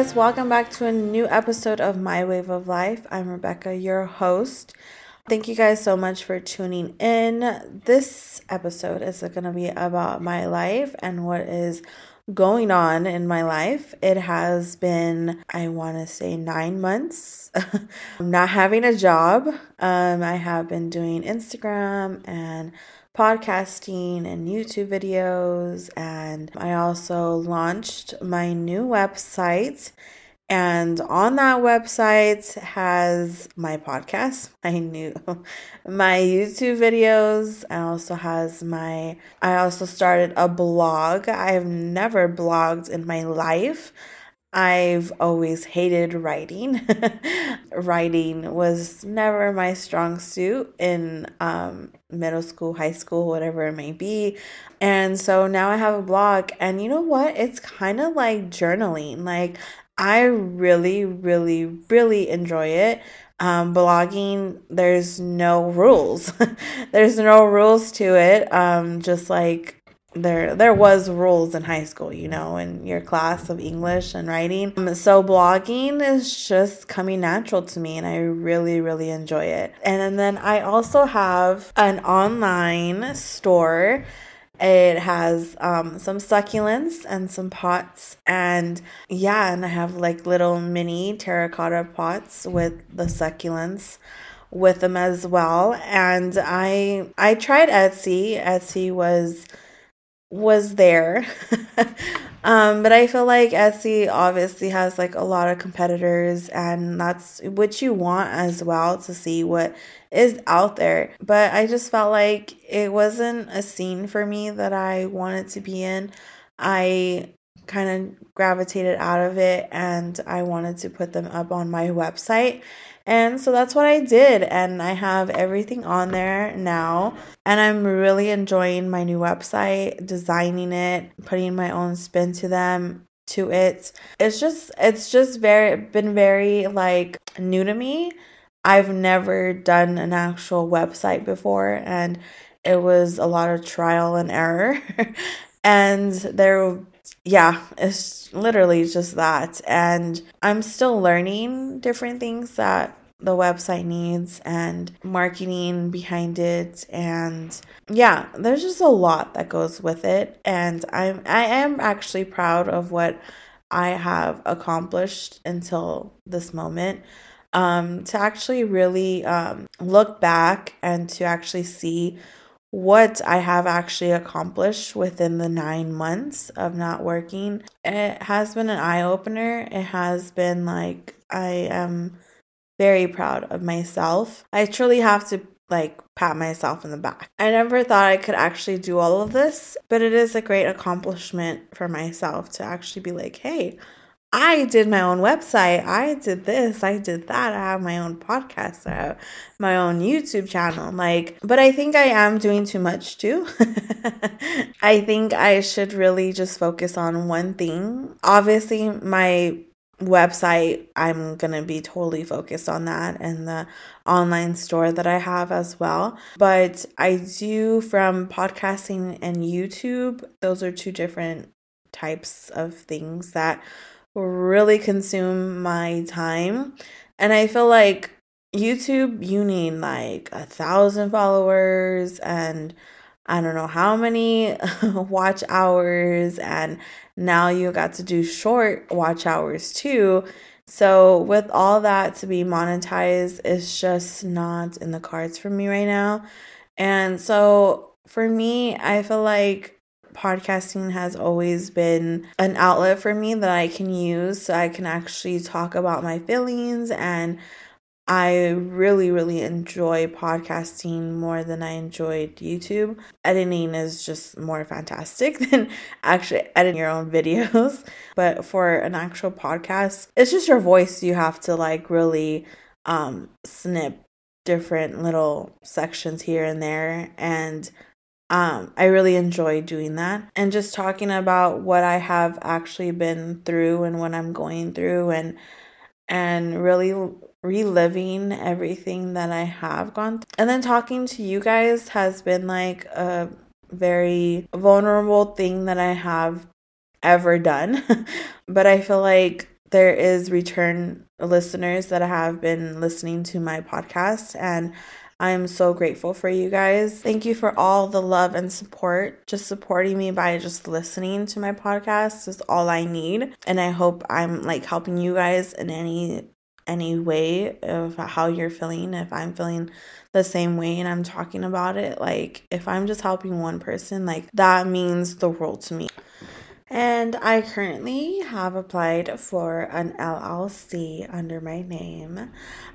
guys, welcome back to a new episode of My Wave of Life. I'm Rebekah, your host. Thank you guys so much for tuning in. This episode is going to be about my life and what is going on in my life. It has been, I want to say, nine months I'm not having a job. Um, I have been doing Instagram and podcasting and YouTube videos. And I also launched my new website. And on that website has my podcast, my new, my YouTube videos. I also has my, I also started a blog. I've never blogged in my life. I've always hated writing. writing was never my strong suit in um, middle school, high school, whatever it may be. And so now I have a blog, and you know what? It's kind of like journaling. Like, I really, really, really enjoy it. Um, blogging, there's no rules. there's no rules to it. Um, just like there there was rules in high school you know in your class of english and writing. Um, so blogging is just coming natural to me and i really really enjoy it. And then i also have an online store. It has um, some succulents and some pots. And yeah and i have like little mini terracotta pots with the succulents with them as well. And i i tried etsy. Etsy was was there. um, but I feel like Etsy obviously has like a lot of competitors, and that's what you want as well to see what is out there. But I just felt like it wasn't a scene for me that I wanted to be in. I kind of gravitated out of it and I wanted to put them up on my website. And so that's what I did. And I have everything on there now. And I'm really enjoying my new website, designing it, putting my own spin to them to it. It's just it's just very been very like new to me. I've never done an actual website before and it was a lot of trial and error. and there yeah, it's literally just that. And I'm still learning different things that the website needs and marketing behind it. And yeah there's just a lot that goes with it. And i'm i am actually proud of what i have accomplished until this moment. Um to actually really um look back and to actually see what I have actually accomplished within the nine months of not working. It has been an eye opener. It has been like, I am very proud of myself. I truly have to like pat myself in the back. I never thought I could actually do all of this, but it is a great accomplishment for myself to actually be like, hey, I did my own website. I did this. I did that. I have my own podcast. Have my own YouTube channel. Like, but I think I am doing too much too. I think I should really just focus on one thing. Obviously, my website, I'm going to be totally focused on that and the online store that I have as well. But I do from podcasting and YouTube, those are two different types of things that really consume my time. And I feel like YouTube, you need like a thousand followers and I don't know how many watch hours, and now you got to do short watch hours too. So, with all that to be monetized, it's just not in the cards for me right now. And so, for me, I feel like podcasting has always been an outlet for me that I can use so I can actually talk about my feelings and I really, really enjoy podcasting more than I enjoyed YouTube. Editing is just more fantastic than actually editing your own videos. But for an actual podcast, it's just your voice you have to like really um snip different little sections here and there and um, I really enjoy doing that and just talking about what I have actually been through and what I'm going through. And and really reliving everything that I have gone through. And then talking to you guys has been like a very vulnerable thing that I have ever done. but I feel like there is return listeners that have been listening to my podcast and I'm so grateful for you guys. Thank you for all the love and support. Just supporting me by just listening to my podcast is all I need. And I hope I'm like helping you guys in any any way of how you're feeling. If I'm feeling the same way and I'm talking about it, like if I'm just helping one person, like that means the world to me. And I currently have applied for an LLC under my name.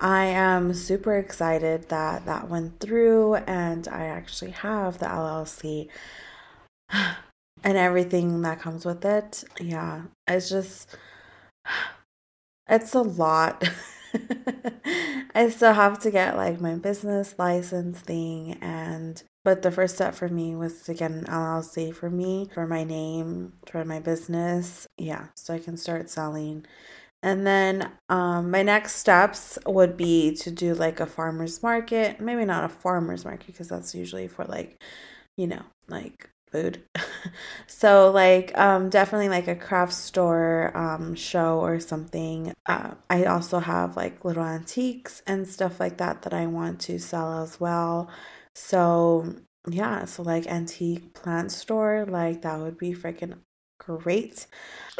I am super excited that that went through and I actually have the LLC and everything that comes with it. Yeah, it's just, it's a lot. I still have to get like my business license thing and but the first step for me was to get an LLC for me, for my name, for my business. Yeah, so I can start selling. And then um, my next steps would be to do like a farmer's market. Maybe not a farmer's market because that's usually for like, you know, like food. so like um definitely like a craft store um show or something. Uh, I also have like little antiques and stuff like that that I want to sell as well. So yeah, so like antique plant store, like that would be freaking great.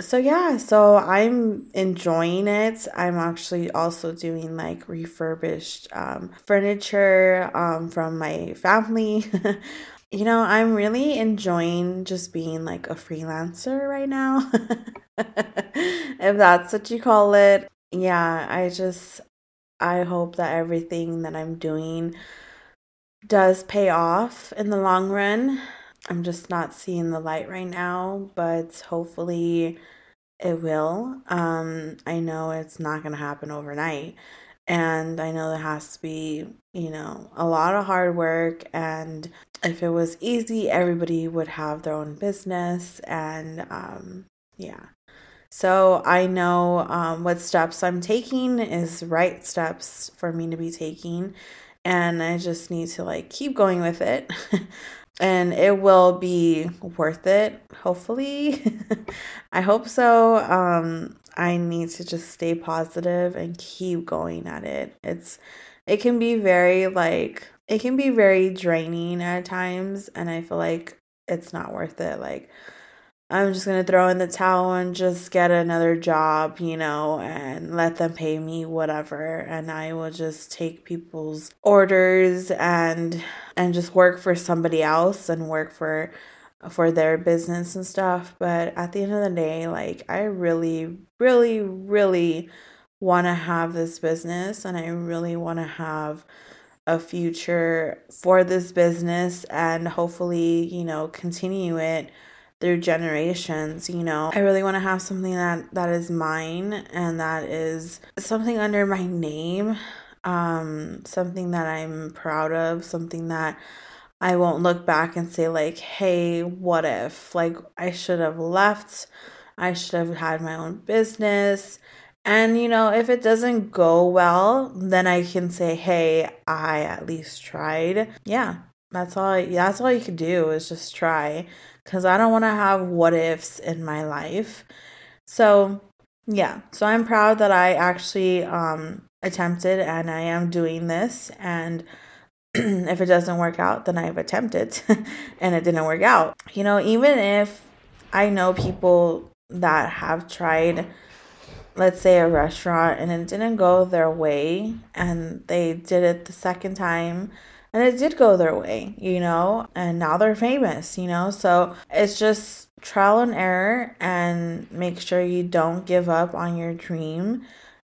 So yeah, so I'm enjoying it. I'm actually also doing like refurbished um, furniture um, from my family. you know, I'm really enjoying just being like a freelancer right now. if that's what you call it. Yeah, I just I hope that everything that I'm doing does pay off in the long run. I'm just not seeing the light right now, but hopefully it will. Um, I know it's not going to happen overnight. And I know there has to be, you know, a lot of hard work. And if it was easy, everybody would have their own business. And um, yeah. So I know um, what steps I'm taking is right steps for me to be taking and I just need to like keep going with it. and it will be worth it, hopefully. I hope so. Um I need to just stay positive and keep going at it. It's it can be very like it can be very draining at times and I feel like it's not worth it. Like I'm just gonna throw in the towel and just get another job, you know, and let them pay me whatever and I will just take people's orders and and just work for somebody else and work for for their business and stuff. But at the end of the day, like I really, really, really wanna have this business and I really wanna have a future for this business and hopefully, you know, continue it through generations you know? I really want to have something that that is mine and that is something under my name um something that i'm proud of something that i won't look back and say like hey what if? Like i should have left i should have had my own business and you know if it doesn't go well then i can say hey i at least tried. Yeah that's all that's all you can do is just try because I don't want to have what ifs in my life. So, yeah, so I'm proud that I actually um, attempted and I am doing this. And if it doesn't work out, then I've attempted and it didn't work out. You know, even if I know people that have tried, let's say, a restaurant and it didn't go their way and they did it the second time and it did go their way, you know, and now they're famous, you know. So it's just trial and error and make sure you don't give up on your dream.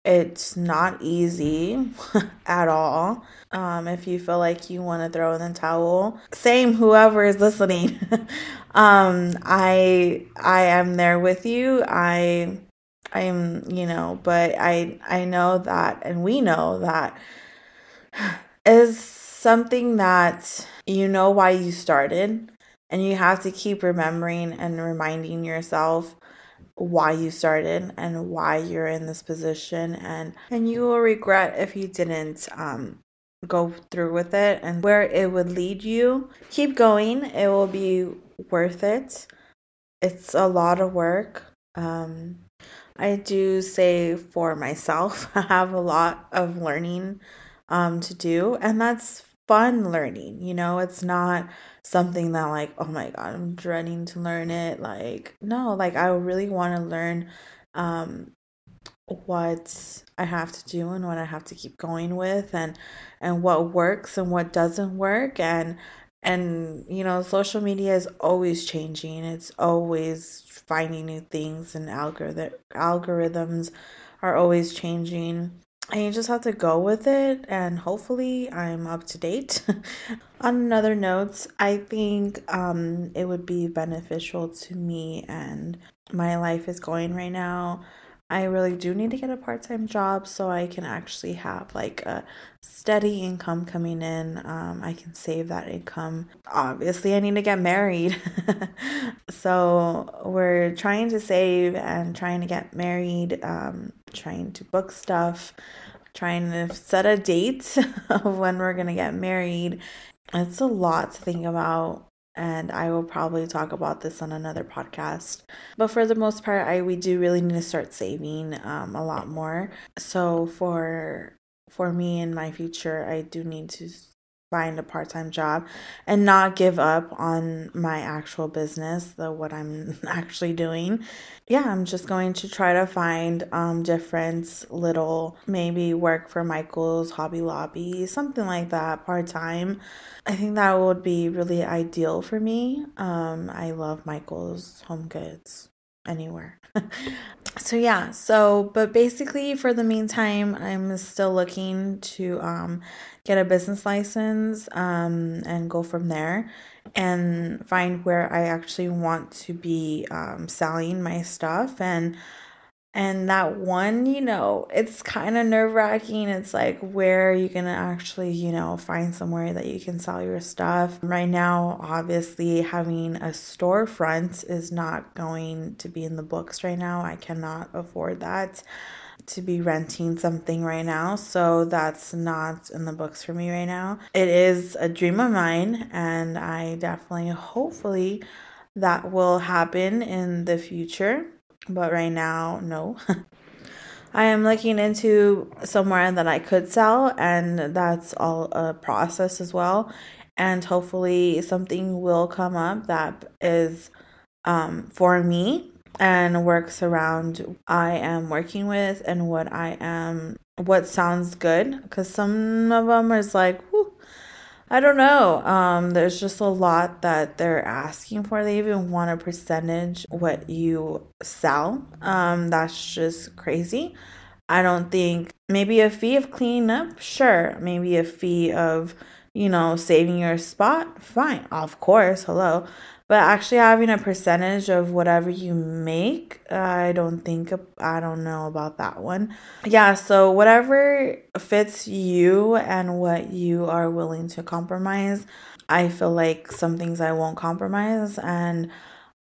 It's not easy at all. Um, if you feel like you want to throw in the towel, same whoever is listening. um, I I am there with you. I I'm you know, but I I know that, and we know that is something that you know why you started and you have to keep remembering and reminding yourself why you started and why you're in this position and and you will regret if you didn't um go through with it and where it would lead you. Keep going. It will be worth it. It's a lot of work. Um i do say for myself i have a lot of learning um to do and that's fun learning you know? It's not something that like oh my god i'm dreading to learn it. Like no like i really want to learn um what i have to do and what i have to keep going with and and what works and what doesn't work. And and you know social media is always changing. It's always finding new things and algorithm algorithms are always changing and you just have to go with it and hopefully i'm up to date. On another note i think um, it would be beneficial to me and my life is going right now i really do need to get a part-time job so i can actually have like a steady income coming in. Um, i can save that income. Obviously i need to get married. So we're trying to save and trying to get married um, trying to book stuff, trying to set a date of when we're going to get married. It's a lot to think about and I will probably talk about this on another podcast. But for the most part, I we do really need to start saving um, a lot more. So for for me in my future, I do need to find a part-time job and not give up on my actual business the what i'm actually doing. Yeah i'm just going to try to find um different little maybe work for michael's hobby lobby something like that part-time. I think that would be really ideal for me. Um i love michael's home goods anywhere. So yeah so but basically for the meantime i'm still looking to um get a business license um and go from there and find where i actually want to be um selling my stuff. And and that one, you know, it's kind of nerve wracking. It's like, where are you going to actually, you know, find somewhere that you can sell your stuff? Right now, obviously, having a storefront is not going to be in the books right now. I cannot afford that to be renting something right now. So that's not in the books for me right now. It is a dream of mine, and I definitely, hopefully, that will happen in the future but right now, no. I am looking into somewhere that I could sell, and that's all a process as well. And hopefully, something will come up that is um, for me and works around I am working with and what I am, what sounds good. Because some of them is like, I don't know. Um, there's just a lot that they're asking for. They even want a percentage what you sell. Um, that's just crazy. I don't think maybe a fee of cleaning up, sure. Maybe a fee of, you know, saving your spot, fine. Of course, hello. But actually having a percentage of whatever you make, I don't think, I don't know about that one. Yeah, so whatever fits you and what you are willing to compromise, I feel like some things I won't compromise. And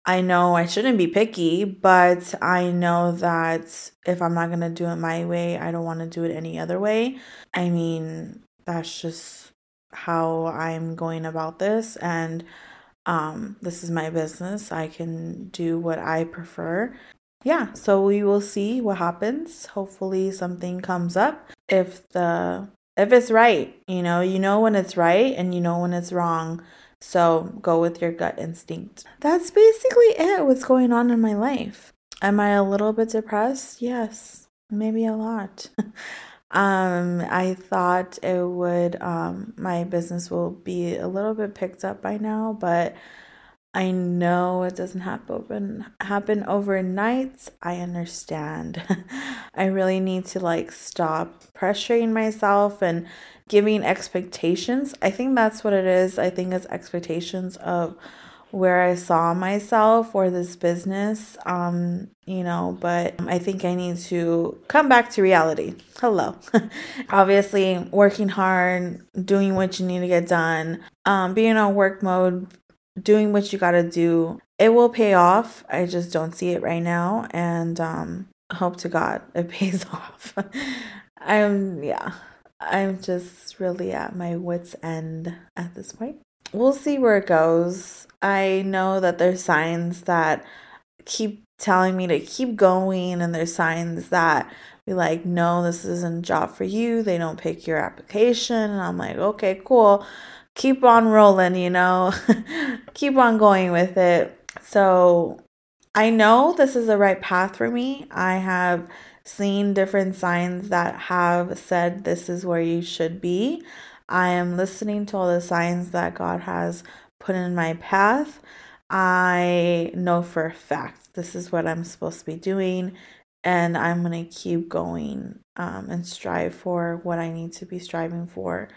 I know I shouldn't be picky, but I know that if I'm not going to do it my way, I don't want to do it any other way. I mean, that's just how I'm going about this. And um, this is my business. I can do what I prefer. Yeah, so we will see what happens. Hopefully something comes up. If the if it's right, you know, you know when it's right and you know when it's wrong. So go with your gut instinct. That's basically it. What's going on in my life? Am I a little bit depressed? Yes, maybe a lot. Um, I thought it would, um, my business will be a little bit picked up by now, but I know it doesn't happen happen overnight. I understand. I really need to like stop pressuring myself and giving expectations. I think that's what it is. I think it's expectations of where I saw myself or this business, um, you know, but I think I need to come back to reality. Hello. Obviously, working hard, doing what you need to get done, um, being on work mode, doing what you got to do. It will pay off. I just don't see it right now. And um, hope to God it pays off. I'm, yeah, I'm just really at my wits' end at this point. We'll see where it goes. I know that there's signs that keep telling me to keep going, and there's signs that be like, no, this isn't a job for you. They don't pick your application. And I'm like, okay, cool. Keep on rolling, you know, keep on going with it. So I know this is the right path for me. I have seen different signs that have said this is where you should be. I am listening to all the signs that God has put in my path. I know for a fact this is what I'm supposed to be doing, and I'm going to keep going um, and strive for what I need to be striving for.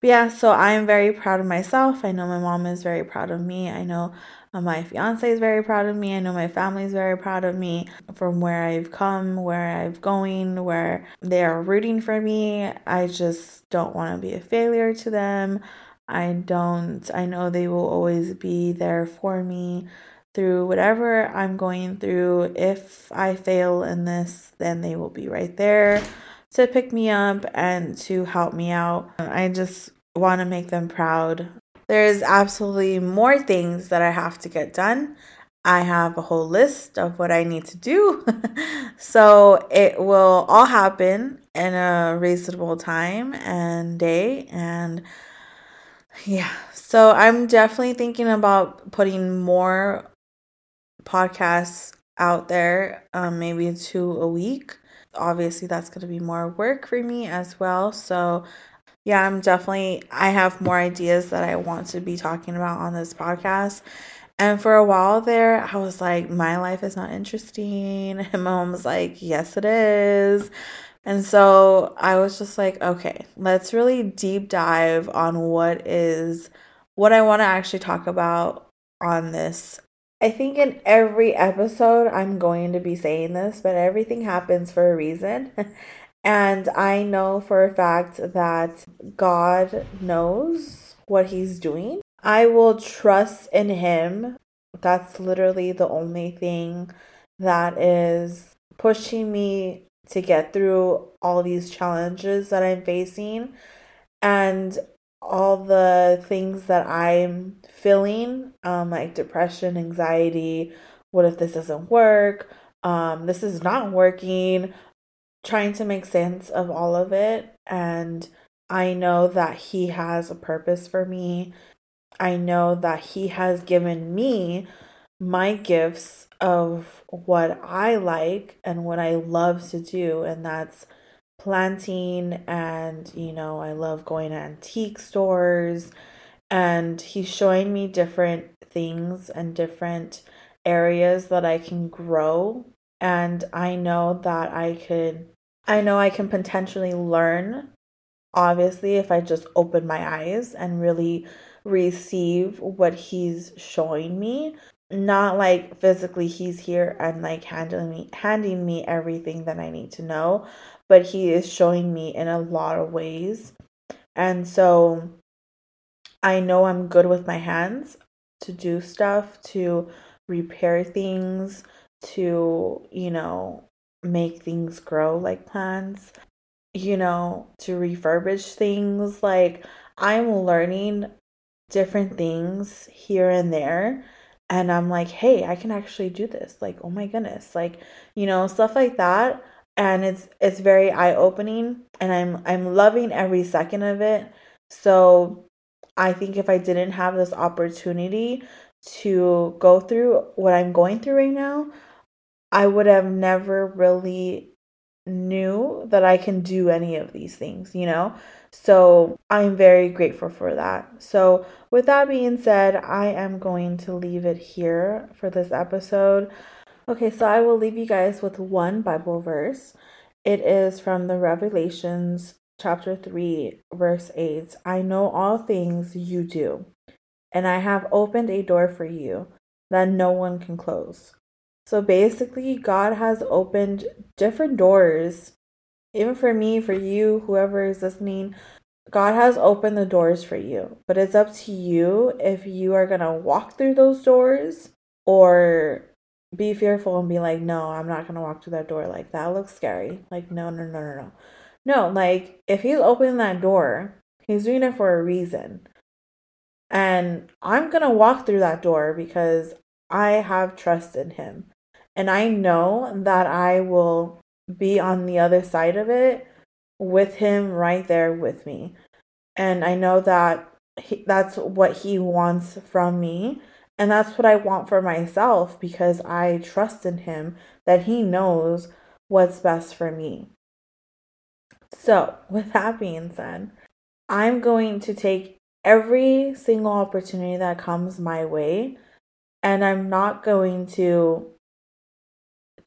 But yeah, so I am very proud of myself. I know my mom is very proud of me. I know uh, my fiance is very proud of me. I know my family is very proud of me from where I've come, where I've going, where they are rooting for me. I just don't want to be a failure to them. I don't, I know they will always be there for me through whatever I'm going through. If I fail in this, then they will be right there to pick me up and to help me out. I just want to make them proud. There's absolutely more things that I have to get done. I have a whole list of what I need to do. so it will all happen in a reasonable time and day. And yeah, so I'm definitely thinking about putting more podcasts out there, um, maybe two a week obviously that's going to be more work for me as well. So, yeah, I'm definitely, I have more ideas that I want to be talking about on this podcast. And for a while there, I was like, my life is not interesting. And my mom was like, yes, it is. And so I was just like, okay, let's really deep dive on what is, what I want to actually talk about on this I think in every episode I'm going to be saying this, but everything happens for a reason. and I know for a fact that God knows what He's doing. I will trust in Him. That's literally the only thing that is pushing me to get through all these challenges that I'm facing. And all the things that I'm feeling, um, like depression, anxiety. What if this doesn't work? Um, this is not working. Trying to make sense of all of it. And I know that He has a purpose for me. I know that He has given me my gifts of what I like and what I love to do. And that's planting and you know i love going to antique stores. And he's showing me different things and different areas that i can grow. And i know that i could i know i can potentially learn obviously if i just open my eyes and really receive what he's showing me not like physically he's here and like handing me handing me everything that I need to know, but he is showing me in a lot of ways. And so I know I'm good with my hands to do stuff, to repair things, to, you know, make things grow like plants, you know, to refurbish things. Like I'm learning different things here and there and I'm like, hey, I can actually do this. Like, oh my goodness. Like, you know, stuff like that. And it's it's very eye-opening and I'm I'm loving every second of it. So I think if I didn't have this opportunity to go through what I'm going through right now, I would have never really knew that I can do any of these things, you know? So I'm very grateful for that. So, with that being said, I am going to leave it here for this episode. Okay, so I will leave you guys with one Bible verse. It is from the Revelations chapter 3, verse 8. I know all things you do, and I have opened a door for you that no one can close. So basically, God has opened different doors, even for me, for you, whoever is listening. God has opened the doors for you, but it's up to you if you are going to walk through those doors or be fearful and be like, no, I'm not going to walk through that door. Like, that looks scary. Like, no, no, no, no, no. No, like, if he's opening that door, he's doing it for a reason. And I'm going to walk through that door because I have trust in him. And I know that I will be on the other side of it with him right there with me. And I know that he, that's what he wants from me. And that's what I want for myself because I trust in him that he knows what's best for me. So, with that being said, I'm going to take every single opportunity that comes my way and I'm not going to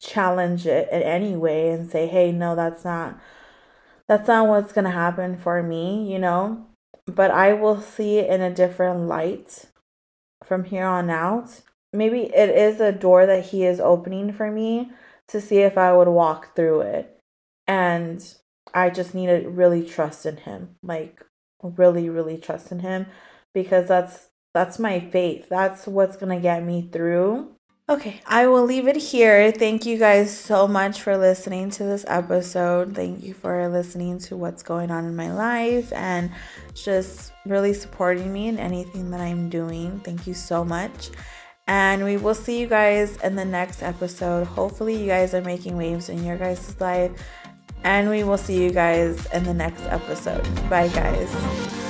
challenge it in any way and say, "Hey, no, that's not that's not what's to happen for me, you know. But I will see it in a different light from here on out. Maybe it is a door that he is opening for me to see if I would walk through it. And I just need to really trust in him. Like really really trust in him because that's that's my faith. That's what's to get me through Okay, I will leave it here. Thank you guys so much for listening to this episode. Thank you for listening to what's going on in my life and just really supporting me in anything that I'm doing. Thank you so much. And we will see you guys in the next episode. Hopefully, you guys are making waves in your guys' life. And we will see you guys in the next episode. Bye, guys.